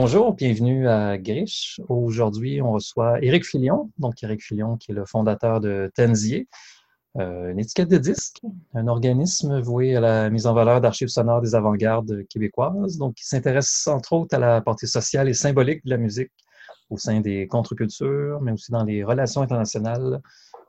Bonjour, bienvenue à Grish. Aujourd'hui, on reçoit Éric Filion. Donc, qui est le fondateur de Tenzier, euh, une étiquette de disque, un organisme voué à la mise en valeur d'archives sonores des avant-gardes québécoises. Donc, qui s'intéresse entre autres à la portée sociale et symbolique de la musique au sein des contre-cultures, mais aussi dans les relations internationales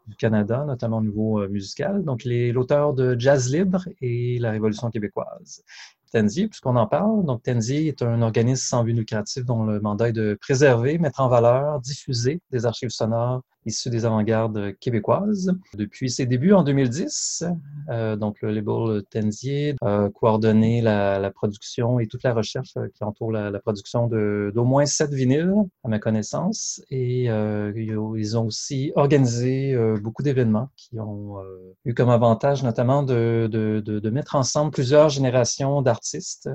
du Canada, notamment au niveau euh, musical. Donc, il est l'auteur de Jazz Libre et La Révolution québécoise. Tenzi, puisqu'on en parle. Donc, Tenzi est un organisme sans but lucratif dont le mandat est de préserver, mettre en valeur, diffuser des archives sonores issues des avant-gardes québécoises. Depuis ses débuts en 2010, euh, donc le label Tenzier a coordonné la, production et toute la recherche qui entoure la, production d'au moins sept vinyles, à ma connaissance. Et euh, ils ont aussi organisé euh, beaucoup d'événements qui ont eu comme avantage notamment de, de, de mettre ensemble plusieurs générations d'artistes artistes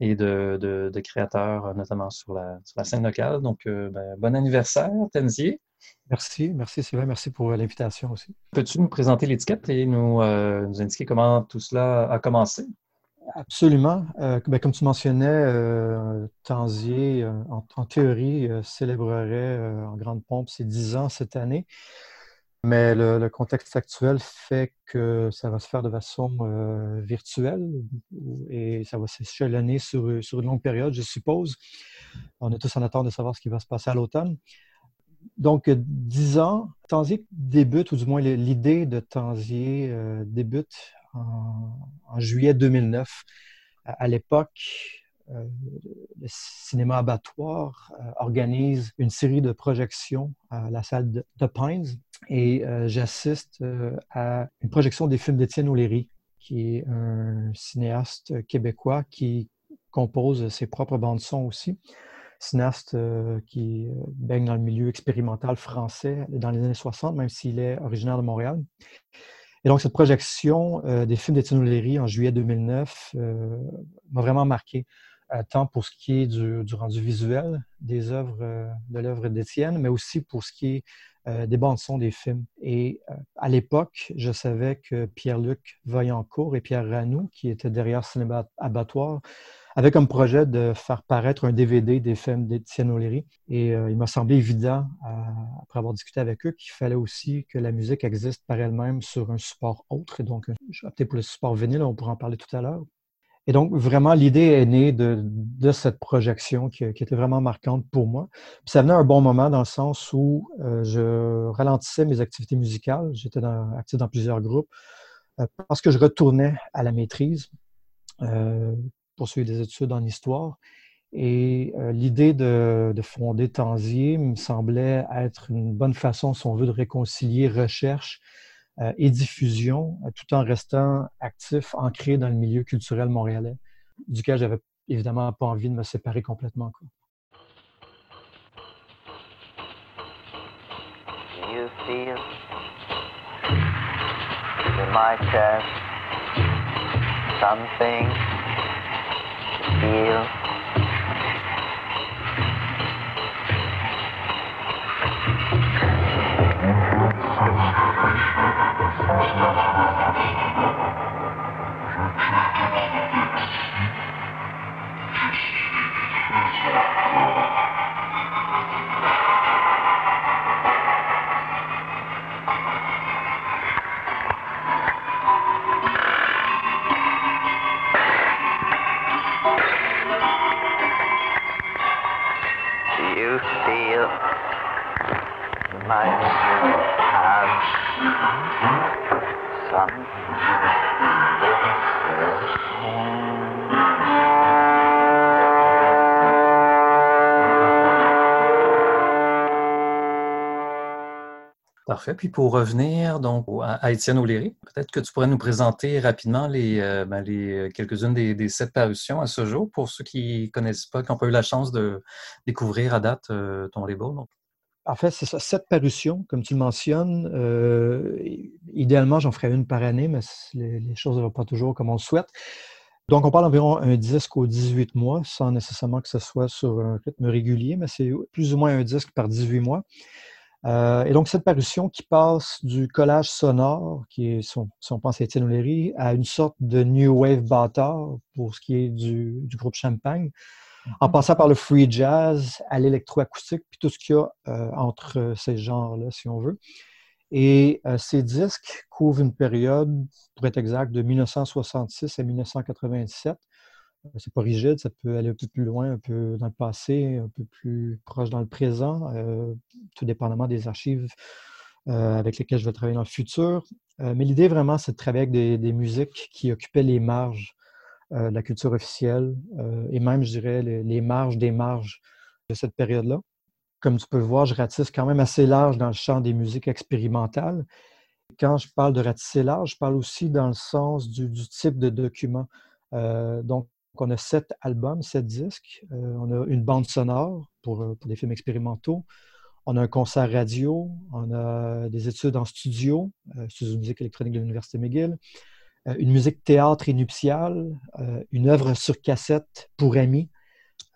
et de, créateurs, notamment sur la, scène locale. Donc, euh, ben, bon anniversaire, Tenzier. Merci, merci Sylvain, merci pour l'invitation aussi. Peux-tu nous présenter l'étiquette et nous, euh, indiquer comment tout cela a commencé? Absolument. Euh, ben, comme tu mentionnais, Tenzier, en, théorie, célébrerait en grande pompe ses 10 ans cette année. Mais le, contexte actuel fait que ça va se faire de façon euh, virtuelle et ça va s'échelonner sur, sur une longue période, je suppose. On est tous en attente de savoir ce qui va se passer à l'automne. Donc, dix ans, Tanzier débute, ou du moins l'idée de Tanzier euh, débute en, juillet 2009. À, l'époque, euh, le cinéma abattoir organise une série de projections à la salle de, Pines et euh, j'assiste euh, à une projection des films d'Étienne O'Leary, qui est un cinéaste québécois qui compose ses propres bandes-son aussi. Cinéaste euh, qui baigne dans le milieu expérimental français dans les années 60, même s'il est originaire de Montréal. Et donc, cette projection des films d'Étienne O'Leary en juillet 2009 m'a vraiment marqué, tant pour ce qui est du, du rendu visuel des œuvres, de l'œuvre d'Étienne, mais aussi pour ce qui est euh, des bandes son des films. Et euh, à l'époque, je savais que Pierre-Luc Vaillancourt et Pierre Ranou, qui étaient derrière Cinéma Abattoir, avaient comme projet de faire paraître un DVD des films d'Étienne O'Leary. Et euh, il m'a semblé évident, après avoir discuté avec eux, qu'il fallait aussi que la musique existe par elle-même sur un support autre. Et donc, je vais opter pour le support vinyle, on pourra en parler tout à l'heure. Et donc, vraiment, l'idée est née de, cette projection qui, était vraiment marquante pour moi. Puis ça venait à un bon moment dans le sens où euh, je ralentissais mes activités musicales. J'étais actif dans plusieurs groupes euh, parce que je retournais à la maîtrise, euh, poursuivre des études en histoire. Et euh, l'idée de, de, fonder Tanzier me semblait être une bonne façon, si on veut, de réconcilier recherche euh, et diffusion, euh, tout en restant actif, ancré dans le milieu culturel montréalais, duquel j'avais évidemment pas envie de me séparer complètement. Quoi. You feel in my chest something いいよ。Feel Parfait. Puis pour revenir donc à Étienne O'Leary, peut-être que tu pourrais nous présenter rapidement les, euh, ben, les quelques-unes des, sept parutions à ce jour pour ceux qui ne connaissent pas, qui n'ont pas eu la chance de découvrir à date euh, ton label. En fait, c'est ça, sept parutions, comme tu le mentionnes. Euh, idéalement, j'en ferais une par année, mais les, choses ne vont pas toujours comme on le souhaite. Donc, on parle environ un disque aux 18 mois, sans nécessairement que ce soit sur un rythme régulier, mais c'est plus ou moins un disque par 18 mois. Euh, et donc, cette parution qui passe du collage sonore, qui est, si on, pense à Étienne O'Leary, à une sorte de New Wave bâtard pour ce qui est du, groupe Champagne, en passant par le free jazz, à l'électroacoustique, puis tout ce qu'il y a euh, entre ces genres-là, si on veut. Et euh, ces disques couvrent une période, pour être exact, de 1966 à 1997. Euh, c'est pas rigide, ça peut aller un peu plus loin, un peu dans le passé, un peu plus proche dans le présent, tout dépendamment des archives avec lesquelles je vais travailler dans le futur. mais l'idée vraiment, c'est de travailler avec des, des, musiques qui occupaient les marges de la culture officielle et même, je dirais, les, marges des marges de cette période-là comme tu peux le voir, je ratisse quand même assez large dans le champ des musiques expérimentales. Quand je parle de ratisser large, je parle aussi dans le sens du, type de document. Euh, donc, on a sept albums, sept disques. Euh, on a une bande sonore pour, euh, pour, des films expérimentaux. On a un concert radio. On a des études en studio, studio de musique électronique de l'Université McGill. une musique théâtre et nuptiale. une œuvre sur cassette pour amis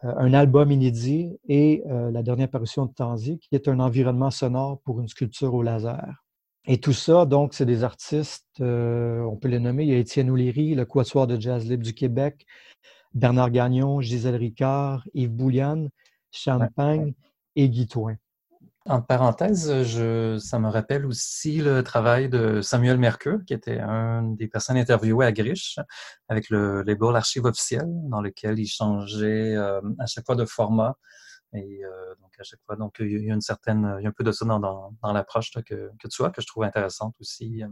euh, un album inédit et euh, la dernière parution de Tanzi, qui est un environnement sonore pour une sculpture au laser. Et tout ça, donc, c'est des artistes, euh, on peut les nommer. Il y a Étienne O'Leary, le Quatuor de jazz libre du Québec, Bernard Gagnon, Gisèle Ricard, Yves Bouliane, Champagne et Guy Toin. En parenthèse, je, ça me rappelle aussi le travail de Samuel Mercure, qui était un des personnes interviewées à Griche avec le label Archive officiel, dans lequel il changeait euh, à chaque fois de format. Et euh, donc, à chaque fois, donc, il y a une certaine, il y a un peu de ça dans, dans, l'approche que, que, tu as, que je trouve intéressante aussi. Euh,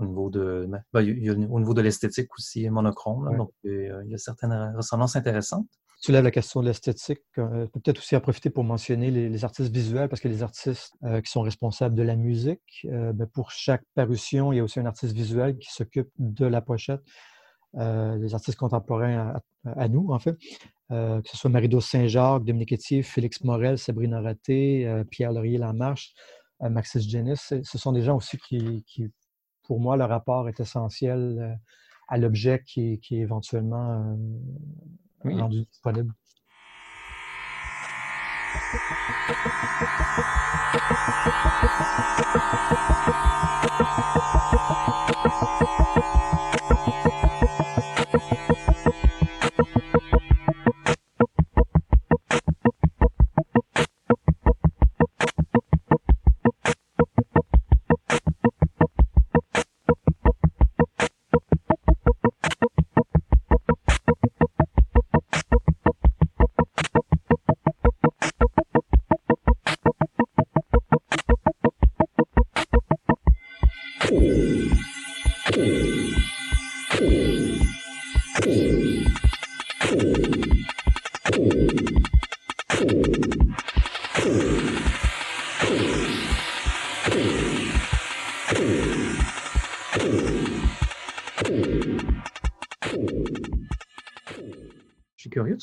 au niveau de, ben, ben, il y a, au niveau de l'esthétique aussi monochrome. Donc, il y a certaines ressemblances intéressantes tu lèves la question de l'esthétique. Euh, peut-être aussi en profiter pour mentionner les, artistes visuels, parce que les artistes euh, qui sont responsables de la musique, euh, ben, pour chaque parution, il y a aussi un artiste visuel qui s'occupe de la pochette. Les artistes contemporains à, nous, en fait, que ce soit Marido Saint-Jacques, Dominique Etier, Félix Morel, Sabrina Raté, Pierre Laurier-Lamarche, Maxis Genis. Ce sont des gens aussi qui, pour moi, leur rapport est essentiel à l'objet qui, qui, est éventuellement oui. rendu disponible.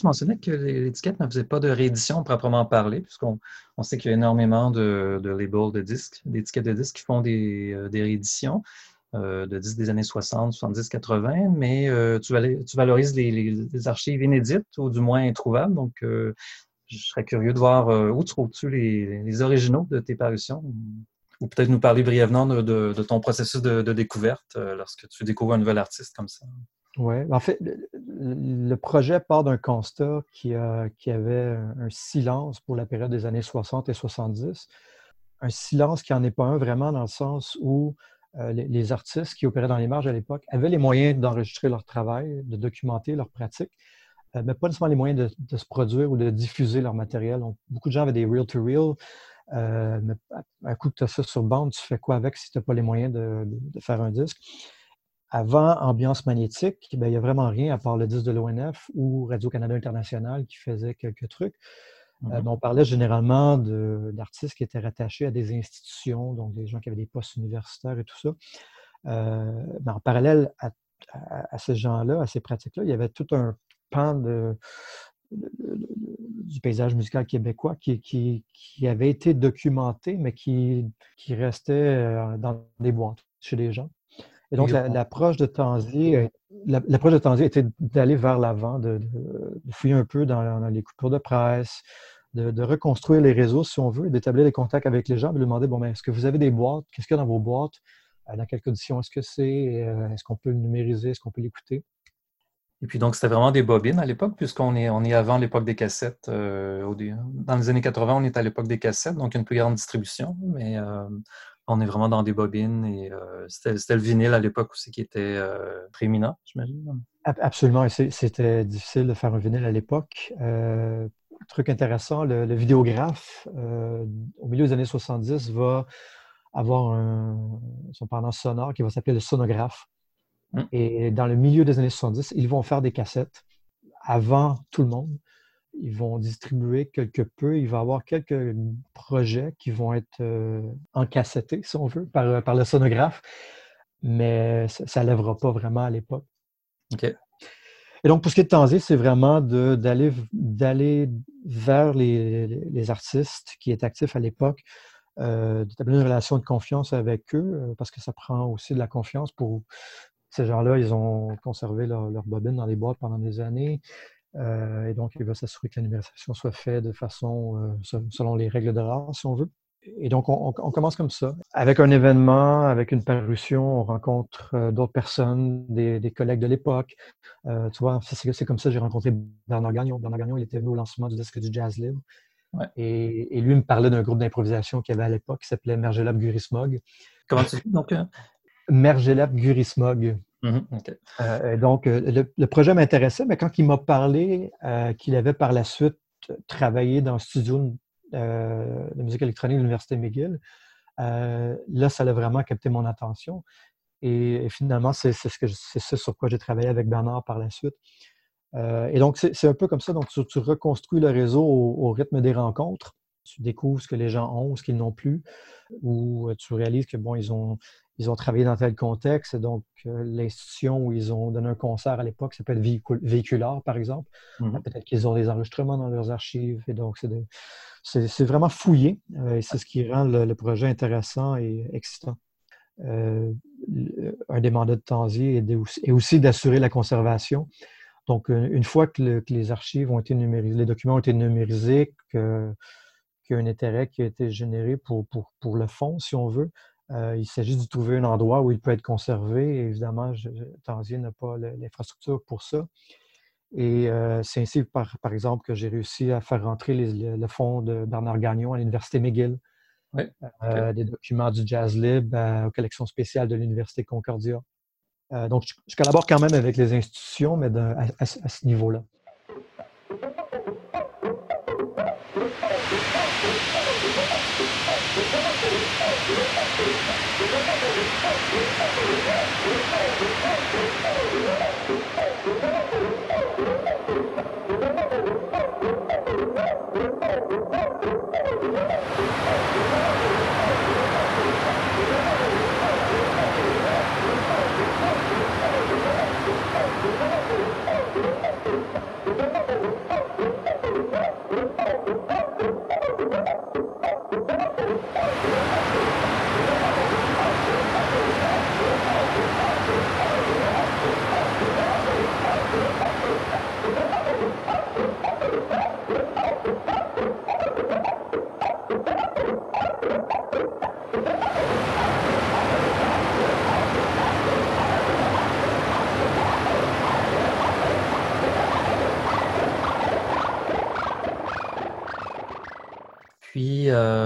Tu mentionnais que l'étiquette ne faisait pas de réédition proprement parler, puisqu'on on sait qu'il y a énormément de, labels de disques, d'étiquettes de disques qui font des, euh, rééditions euh, de disques des années 60, 70, 80, mais euh, tu, valorises les, archives inédites ou du moins introuvables. Donc, je serais curieux de voir où trouves-tu les, originaux de tes parutions? Ou peut-être nous parler brièvement de, de, ton processus de, de découverte lorsque tu découvres un nouvel artiste comme ça. Oui, en fait, le, projet part d'un constat qui, qui, avait un silence pour la période des années 60 et 70. Un silence qui n'en est pas un vraiment dans le sens où euh, les, artistes qui opéraient dans les marges à l'époque avaient les moyens d'enregistrer leur travail, de documenter leur pratique, euh, mais pas nécessairement les moyens de, se produire ou de diffuser leur matériel. Beaucoup de gens avaient des reel-to-reel. Euh, mais un coup que tu as ça sur bande, tu fais quoi avec si tu n'as pas les moyens de, faire un disque? Avant Ambiance magnétique, ben, il n'y a vraiment rien à part le disque de l'ONF ou Radio-Canada International qui faisait quelques trucs. Euh, mmh on parlait généralement d'artistes qui étaient rattachés à des institutions, donc des gens qui avaient des postes universitaires et tout ça. Euh, mais en parallèle à, ces gens-là, à ces pratiques-là, il y avait tout un pan de, du paysage musical québécois qui, qui, qui, avait été documenté, mais qui, qui restait euh, dans des boîtes chez les gens. Et donc, l'approche de Tanzi, l'approche de était d'aller vers l'avant, de, fouiller un peu dans, les coupures de presse, de, reconstruire les réseaux, si on veut, d'établir des contacts avec les gens, de demander, bon, ben, est-ce que vous avez des boîtes? Qu'est-ce qu'il y a dans vos boîtes? Euh, dans quelle condition est-ce que c'est? Euh, est-ce qu'on peut le numériser? Est-ce qu'on peut l'écouter? Et puis donc, c'était vraiment des bobines à l'époque, puisqu'on est, on est avant l'époque des cassettes. dans les années 80, on est à l'époque des cassettes, donc une plus grande distribution, mais on est vraiment dans des bobines et c'était le vinyle à l'époque aussi qui était prééminent, j'imagine. Absolument, c'était difficile de faire un vinyle à l'époque. truc intéressant, le, vidéographe, au milieu des années 70, va avoir un, son pendant sonore qui va s'appeler le sonographe. Mmh. Et dans le milieu des années 70, ils vont faire des cassettes avant tout le monde. Ils vont distribuer quelque peu. Il va y avoir quelques projets qui vont être euh, encassettés, si on veut, par, par le sonographe, mais ça ne lèvera pas vraiment à l'époque. OK. Et donc, pour ce qui est de Tanzé, c'est vraiment d'aller vers les, les, artistes qui étaient actifs à l'époque, euh, d'établir une relation de confiance avec eux, euh, parce que ça prend aussi de la confiance pour ces gens-là. Ils ont conservé leur, leur bobine dans les boîtes pendant des années. Euh, et donc, il va s'assurer que la numérisation soit faite de façon selon les règles de l'art, si on veut. Et donc, on, commence comme ça. Avec un événement, avec une parution, on rencontre d'autres personnes, des, collègues de l'époque. tu vois, c'est comme ça que j'ai rencontré Bernard Gagnon. Bernard Gagnon, il était venu au lancement du disque du Jazz Libre. Et, lui me parlait d'un groupe d'improvisation qu'il y avait à l'époque qui s'appelait Mergelab Gurismog. Comment tu dis donc? Euh? Mergelab Gurismog. Mm-hmm, euh, donc, euh, le, projet m'intéressait, mais quand il m'a parlé qu'il avait par la suite travaillé dans le studio de musique électronique de l'Université McGill, là, ça a vraiment capté mon attention. Et, finalement, c'est ce sur quoi j'ai travaillé avec Bernard par la suite. Euh, et donc, c'est un peu comme ça. Donc, tu, reconstruis le réseau au, rythme des rencontres. Tu découvres ce que les gens ont, ce qu'ils n'ont plus, ou euh, tu réalises que, bon, ils ont, ils ont travaillé dans tel contexte. Donc, euh, l'institution où ils ont donné un concert à l'époque s'appelle Véhiculaire, par exemple. Mm-hmm. Peut-être qu'ils ont des enregistrements dans leurs archives. Et donc, c'est vraiment fouillé. et c'est ce qui rend le, projet intéressant et excitant. un des mandats de Tanzi est aussi d'assurer la conservation donc, une fois que, les archives ont été numérisées, les documents ont été numérisés, qu'il y a un intérêt qui a été généré pour, pour, le fond, si on veut, euh, il s'agit de trouver un endroit où il peut être conservé. évidemment, Tangier n'a pas l'infrastructure pour ça. Et euh, c'est ainsi, par, par, exemple, que j'ai réussi à faire rentrer le, fonds de Bernard Gagnon à l'Université McGill. Euh, des documents du Jazz Lib aux collections spéciales de l'Université Concordia. Donc, je, collabore quand même avec les institutions, mais à ce niveau-là.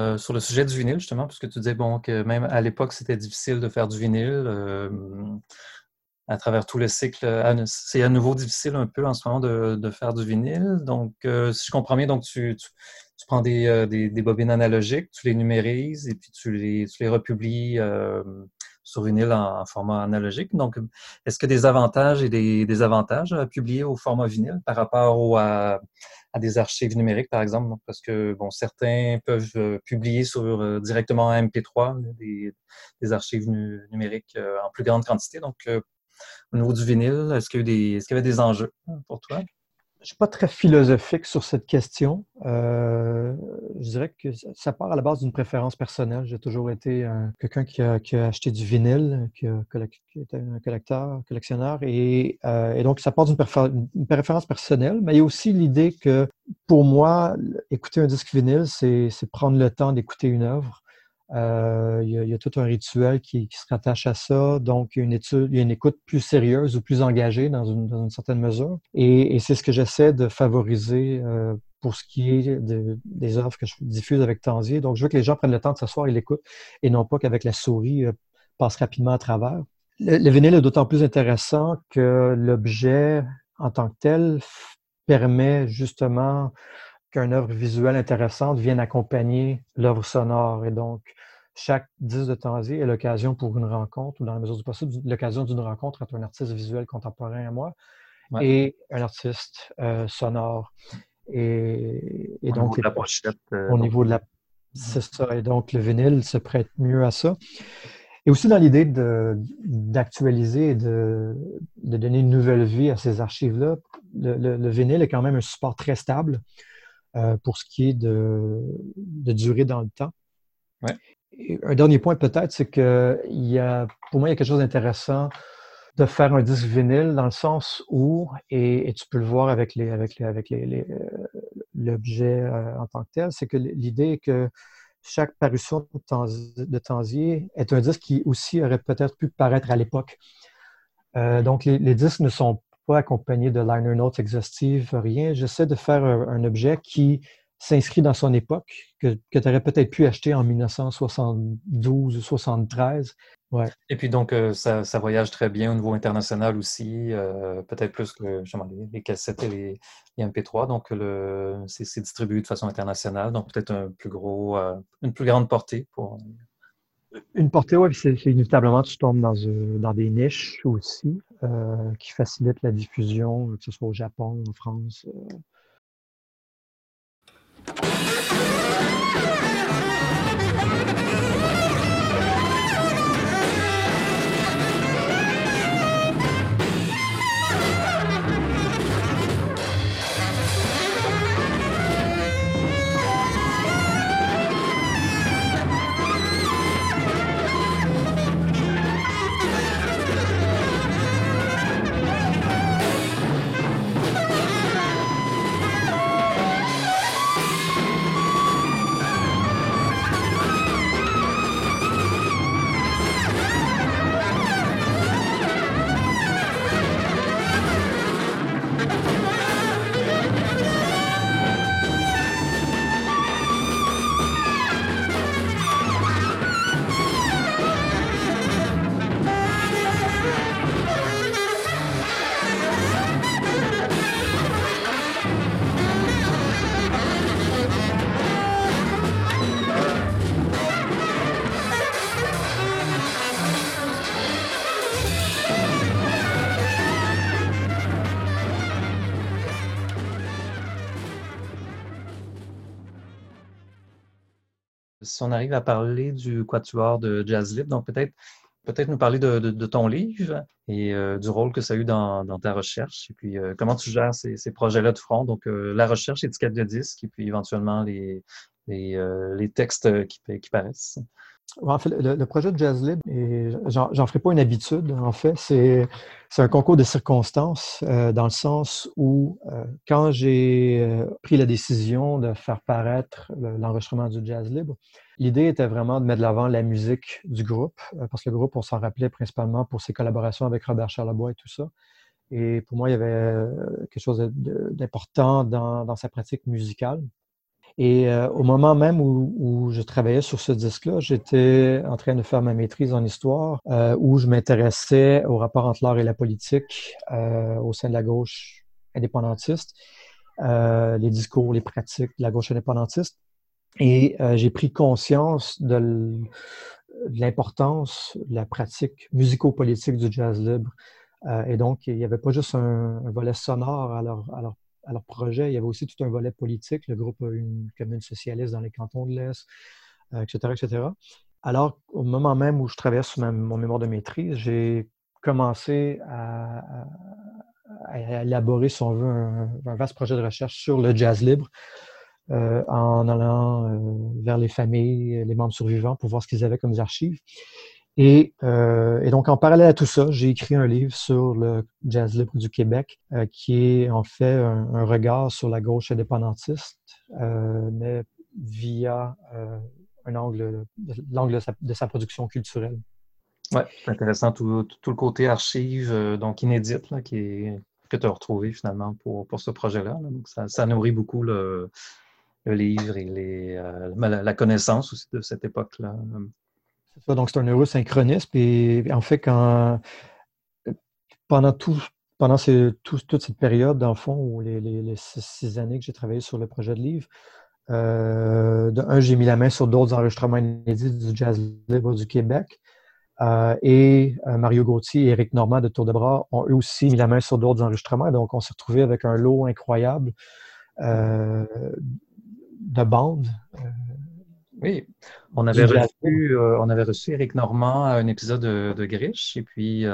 Euh, sur le sujet du vinyle, justement, puisque tu disais bon, que même à l'époque, c'était difficile de faire du vinyle. Euh, à travers tout le cycle, c'est à nouveau difficile un peu en ce moment de, faire du vinyle. Donc, euh, si je comprends bien, donc tu, prends des, bobines analogiques, tu les numérises et puis tu les republies sur vinyle en, format analogique. Donc, est-ce a des avantages et des désavantages à publier au format vinyle par rapport à, des archives numériques, par exemple, parce que bon, certains peuvent euh, publier sur, euh, directement en MP3 des, des archives numériques euh, en plus grande quantité. Donc, au niveau du vinyle, est-ce qu'il y, est qu'il y avait des enjeux pour toi? Je ne suis pas très philosophique sur cette question. Euh, je dirais que ça part à la base d'une préférence personnelle. J'ai toujours été quelqu'un qui a, acheté du vinyle, qui, a, était un collecteur, collectionneur. Et, euh, et donc, ça part d'une préférence personnelle. Mais il y a aussi l'idée que, pour moi, écouter un disque vinyle, c'est prendre le temps d'écouter une œuvre. Euh, il, y a, tout un rituel qui, se rattache à ça. Donc, y a une étude, il y a une écoute plus sérieuse ou plus engagée dans une, certaine mesure. Et, c'est ce que j'essaie de favoriser euh, pour ce qui est des œuvres que je diffuse avec Tanzier. Donc, je veux que les gens prennent le temps de s'asseoir et l'écoutent et non pas qu'avec la souris, euh, passe rapidement à travers. Le, le vinyle est d'autant plus intéressant que l'objet en tant que tel permet justement qu'une œuvre visuelle intéressante vienne accompagner l'œuvre sonore. Et donc, chaque disque de Tanzi est l'occasion pour une rencontre, ou dans la mesure du possible, l'occasion d'une rencontre entre un artiste visuel contemporain à moi et un artiste euh, sonore. Et, au donc, niveau de la pochette. Euh, au niveau de la. C'est ça. Et donc, le vinyle se prête mieux à ça. Et aussi dans l'idée d'actualiser et de, de, donner une nouvelle vie à ces archives-là, le, le, vinyle est quand même un support très stable. Euh, pour ce qui est de, durée dans le temps. un dernier point peut-être, c'est que y a, pour moi, il y a quelque chose d'intéressant de faire un disque vinyle dans le sens où, et, tu peux le voir avec les, avec avec les, euh, l'objet euh, en tant que tel, c'est que l'idée est que chaque parution de Tanzier est un disque qui aussi aurait peut-être pu paraître à l'époque. donc, les, les, disques ne sont accompagné de liner notes exhaustives, rien. J'essaie de faire un, objet qui s'inscrit dans son époque, que, que tu aurais peut-être pu acheter en 1972 ou 73. Ouais. Et puis donc, euh, ça, voyage très bien au niveau international aussi, euh, peut-être plus que les, les, cassettes et les, MP3. Donc, c'est distribué de façon internationale, donc peut-être un plus gros, euh, une plus grande portée pour une portée, oui, c'est inévitablement, tu tombes dans, euh, dans des niches aussi euh, qui facilitent la diffusion, que ce soit au Japon, en France. Euh. Si on arrive à parler du quatuor de Jazz Libre, donc peut-être peut-être nous parler de, ton livre et euh, du rôle que ça a eu dans, ta recherche, et puis euh, comment tu gères ces, projets-là de front, donc euh, la recherche, étiquette de disque, et puis éventuellement les, les, textes qui paraissent. En fait, le, projet de Jazz Libre, j'en ferai pas une habitude, en fait, c'est un concours de circonstances, dans le sens où, quand j'ai pris la décision de faire paraître l'enregistrement du Jazz Libre, L'idée était vraiment de mettre de l'avant la musique du groupe, euh, parce que le groupe, on s'en rappelait principalement pour ses collaborations avec Robert Charlebois et tout ça. Et pour moi, il y avait euh, quelque chose d'important dans, sa pratique musicale. Et euh, au moment même où, je travaillais sur ce disque-là, j'étais en train de faire ma maîtrise en histoire, où je m'intéressais au rapport entre l'art et la politique au sein de la gauche indépendantiste, les discours, les pratiques de la gauche indépendantiste. Et euh, j'ai pris conscience de l'importance de la pratique musico-politique du jazz libre. Euh, et donc, il n'y avait pas juste un, volet sonore à leur, à, leur, à leur, projet, il y avait aussi tout un volet politique. Le groupe a une commune socialiste dans les cantons de l'Est, etc., euh, etc. Alors, au moment même où je sur mon mémoire de maîtrise, j'ai commencé à, élaborer, si on veut, un, un, vaste projet de recherche sur le jazz libre. Euh, en allant euh, vers les familles, les membres survivants pour voir ce qu'ils avaient comme archives. Et, euh, et, donc, en parallèle à tout ça, j'ai écrit un livre sur le jazz libre du Québec, qui est en fait un, regard sur la gauche indépendantiste, mais via un angle, l'angle de sa production culturelle. Oui, c'est intéressant tout, le côté archive, euh, donc inédite, est, que tu as retrouvé finalement pour, pour ce projet-là. Donc, ça, nourrit beaucoup le, livre et les, euh, la, connaissance aussi de cette époque-là. C'est donc c'est un heureux synchronisme. Et en fait, quand pendant tout, pendant toute cette période, dans le fond, où les, six, années que j'ai travaillé sur le projet de livre, euh, un, j'ai mis la main sur d'autres enregistrements inédits du jazz libre du Québec. Euh, et euh, Mario Gauthier et Eric Normand de Tour de Bras ont eux aussi mis la main sur d'autres enregistrements. Donc, on s'est retrouvé avec un lot incroyable euh, de bandes. Oui, on avait, reçu, on avait reçu Eric Normand à un épisode de, de Grish. Et puis,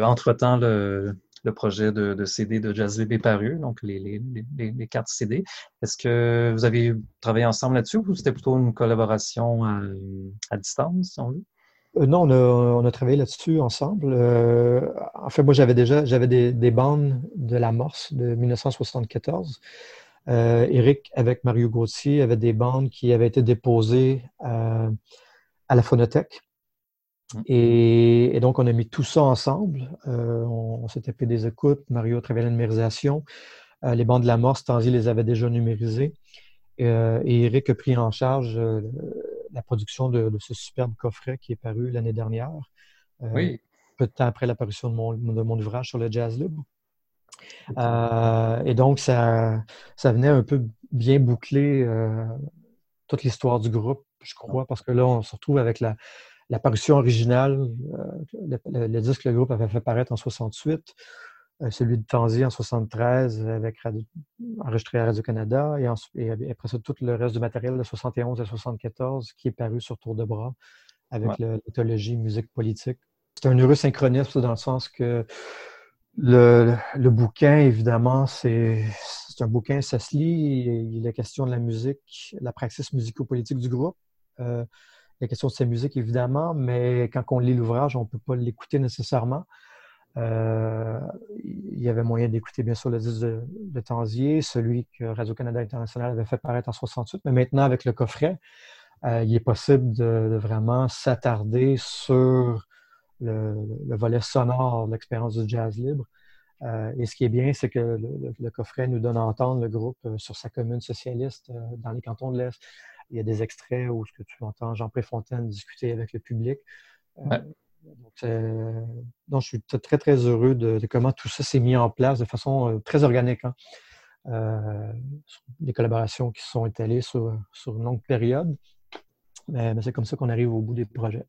entre-temps, le, projet de, CD de Jazz est paru, donc les, les, les, cartes CD. Est-ce que vous avez travaillé ensemble là-dessus ou c'était plutôt une collaboration à, à distance, si on veut? Euh, non, on a, travaillé là-dessus ensemble. Euh, en fait, moi, j'avais déjà j'avais des, bandes de l'amorce de 1974. Euh, Eric, avec Mario Gauthier, avait des bandes qui avaient été déposées à la phonothèque. Mmh. Et, donc, on a mis tout ça ensemble. on, s'était fait des écoutes. Mario travaillait la numérisation. les bandes de l'amorce, Tanzi les avait déjà numérisées. et Eric a pris en charge la production de, ce superbe coffret qui est paru l'année dernière. Euh, oui. Peu de temps après l'apparition de mon, de mon ouvrage sur le jazz libre. Euh, et donc, ça, ça venait un peu bien boucler euh, toute l'histoire du groupe, je crois, parce que là, on se retrouve avec la, parution originale, le, disque que le groupe avait fait paraître en 68, celui de Tanzi en 73 avec enregistré à Radio-Canada et, après ça, tout le reste du matériel de 71 à 74 qui est paru sur Tour de Bras avec l'éthologie musique politique. C'est un heureux synchronisme dans le sens que le, bouquin, évidemment, c'est un bouquin, ça se lit, il est question de la musique, la praxis musico-politique du groupe. Euh, la question de sa musique, évidemment, mais quand on lit l'ouvrage, on ne peut pas l'écouter nécessairement. Euh, il y avait moyen d'écouter bien sûr le disque de, Tanzier, celui que Radio-Canada International avait fait paraître en 68, mais maintenant avec le coffret, euh, il est possible de, vraiment s'attarder sur le, volet sonore de l'expérience du jazz libre. Euh, et ce qui est bien, c'est que le, coffret nous donne à entendre le groupe sur sa commune socialiste dans les cantons de l'Est. Il y a des extraits où ce que tu entends Jean Préfontaine discuter avec le public. Donc, je suis très, très heureux de, comment tout ça s'est mis en place de façon euh, très organique. Hein. Euh, des collaborations qui sont étalées sur, sur une longue période. mais c'est comme ça qu'on arrive au bout des projets.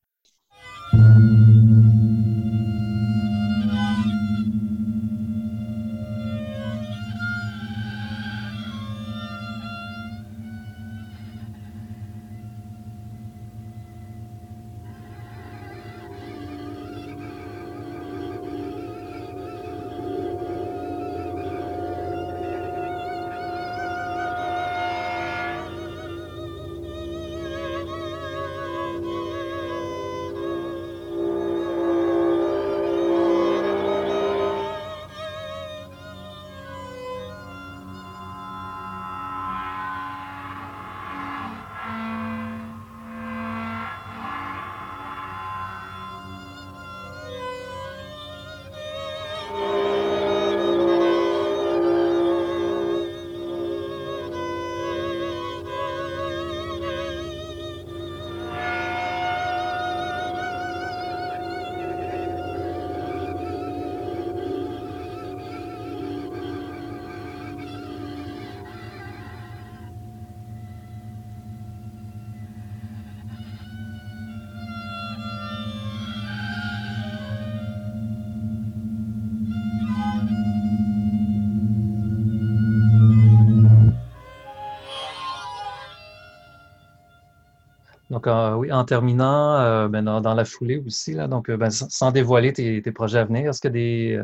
Donc, euh, oui, en terminant, euh, ben, dans, la foulée aussi, donc, euh, ben, sans dévoiler tes, projets à venir, est-ce qu'il y a des,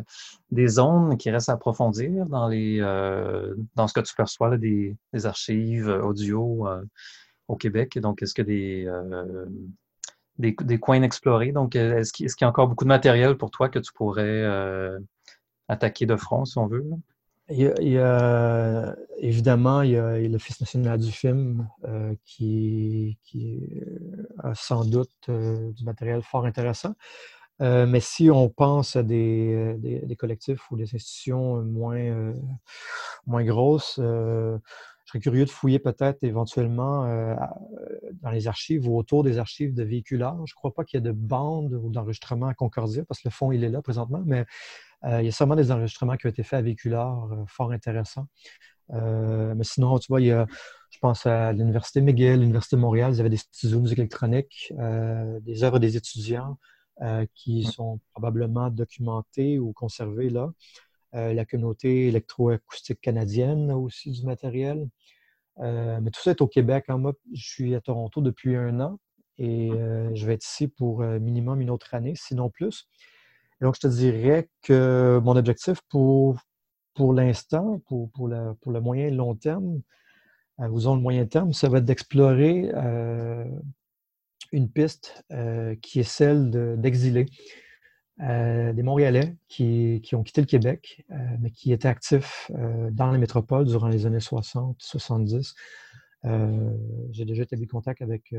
des, zones qui restent à approfondir dans, ce que tu perçois, des, archives audio au Québec? Donc, est-ce qu'il y a des, des, coins inexplorés? Donc, est-ce qu'il y a encore beaucoup de matériel pour toi que tu pourrais attaquer de front, si on veut? Il y, a, évidemment, il y a l'Office national du film euh, qui, qui, a sans doute euh, du matériel fort intéressant. Euh, mais si on pense à des, des, collectifs ou des institutions moins, moins grosses, je serais curieux de fouiller peut-être éventuellement dans les archives ou autour des archives de véhiculage. Je ne crois pas qu'il y ait de bandes ou d'enregistrement à Concordia parce que le fond, il est là présentement, mais euh, il y a sûrement des enregistrements qui ont été faits à véhiculaire, euh, fort intéressants. Euh, mais sinon, tu vois, il y a, je pense à l'Université McGill, l'Université de Montréal, ils avaient des studios de musique électronique, des œuvres des étudiants qui sont probablement documentées ou conservées là. la communauté électroacoustique canadienne a aussi du matériel. mais tout ça est au Québec. Hein. Moi, je suis à Toronto depuis un an et je vais être ici pour minimum une autre année, sinon plus donc, je te dirais que mon objectif pour, pour l'instant, pour, pour, pour, le moyen et long terme, euh, disons le moyen terme, ça va être d'explorer euh, une piste euh, qui est celle d'exiler des Montréalais qui, qui, ont quitté le Québec, mais qui étaient actifs dans les métropoles durant les années 60, 70. J'ai déjà établi contact avec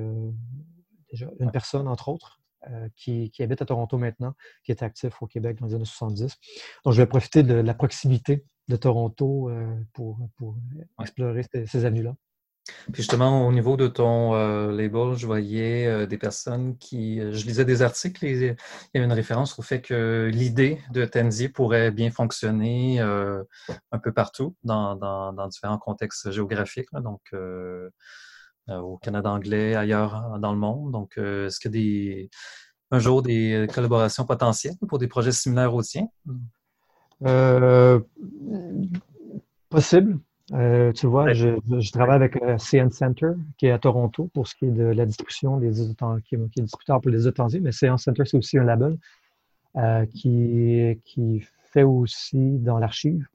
déjà une personne, entre autres, euh, qui, habite à Toronto maintenant, qui est actif au Québec dans les années 70. Donc, je vais profiter de la proximité de Toronto euh, pour, explorer ces, années-là. Puis justement, au niveau de ton euh, label, je voyais des personnes qui. Je lisais des articles et il y avait une référence au fait que l'idée de Tenzi pourrait bien fonctionner un peu partout dans, dans, différents contextes géographiques. donc, au Canada anglais, ailleurs hein, dans le monde. Donc, euh, est-ce qu'il y a des, un jour des collaborations potentielles pour des projets similaires aux tiens? Euh, possible. tu vois, je, travaille avec CN Center, qui est à Toronto, pour ce qui est de la distribution des qui, est, qui est distributeur pour les étrangers, mais CN Center, c'est aussi un label qui, qui fait aussi dans l'archive.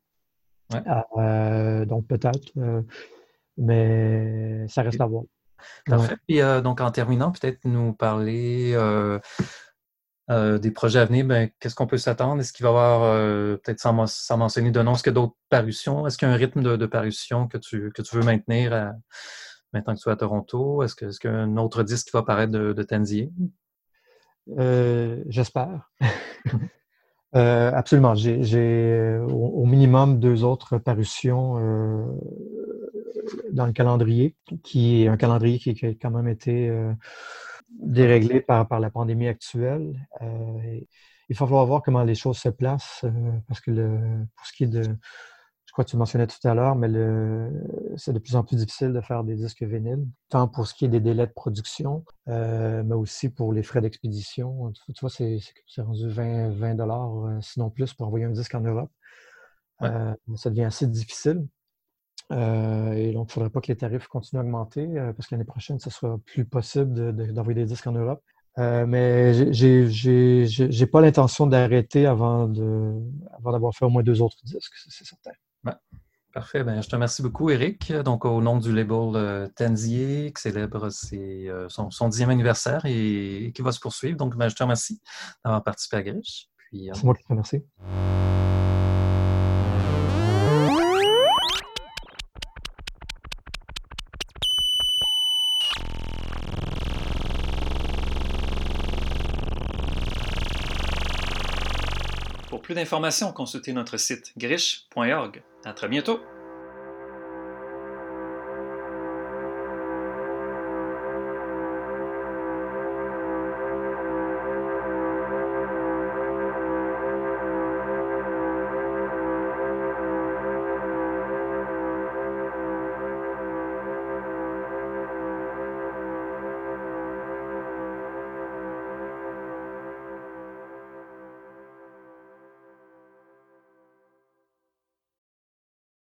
donc, peut-être mais ça reste à voir. Parfait. Puis, euh, donc, en terminant, peut-être nous parler euh, euh, des projets à venir. Ben, Qu'est-ce qu'on peut s'attendre? Est-ce qu'il va y avoir, peut-être sans, mentionner de nom, est-ce qu'il y a d'autres parutions? Est-ce qu'il y a un rythme de, parution que tu, que tu veux maintenir maintenant que tu es à Toronto? Est-ce qu'il y a un autre disque qui va apparaître de, de Tanzier? J'espère. absolument. J'ai au, minimum deux autres parutions dans le calendrier, qui est un calendrier qui, a quand même été euh, déréglé par, par la pandémie actuelle. Euh, il va falloir voir comment les choses se placent, euh, parce que le, pour ce qui est de, je crois que tu mentionnais tout à l'heure, mais c'est de plus en plus difficile de faire des disques vinyles, tant pour ce qui est des délais de production, mais aussi pour les frais d'expédition. Tu vois, c'est rendu 20, 20 dollars, sinon plus, pour envoyer un disque en Europe. ça devient assez difficile. Euh, et donc, il ne faudrait pas que les tarifs continuent à augmenter euh, parce que l'année prochaine, ce sera plus possible d'envoyer des disques en Europe. Euh, mais je n'ai pas l'intention d'arrêter avant d'avoir fait au moins deux autres disques, c'est certain. Parfait. Ben, je te remercie beaucoup, Eric. Donc, au nom du label Tenzier, qui célèbre son, dixième anniversaire et, qui va se poursuivre. Donc, ben, je te remercie d'avoir participé à Grish. C'est moi qui te remercie. D'informations, consultez notre site griche.org. À très bientôt!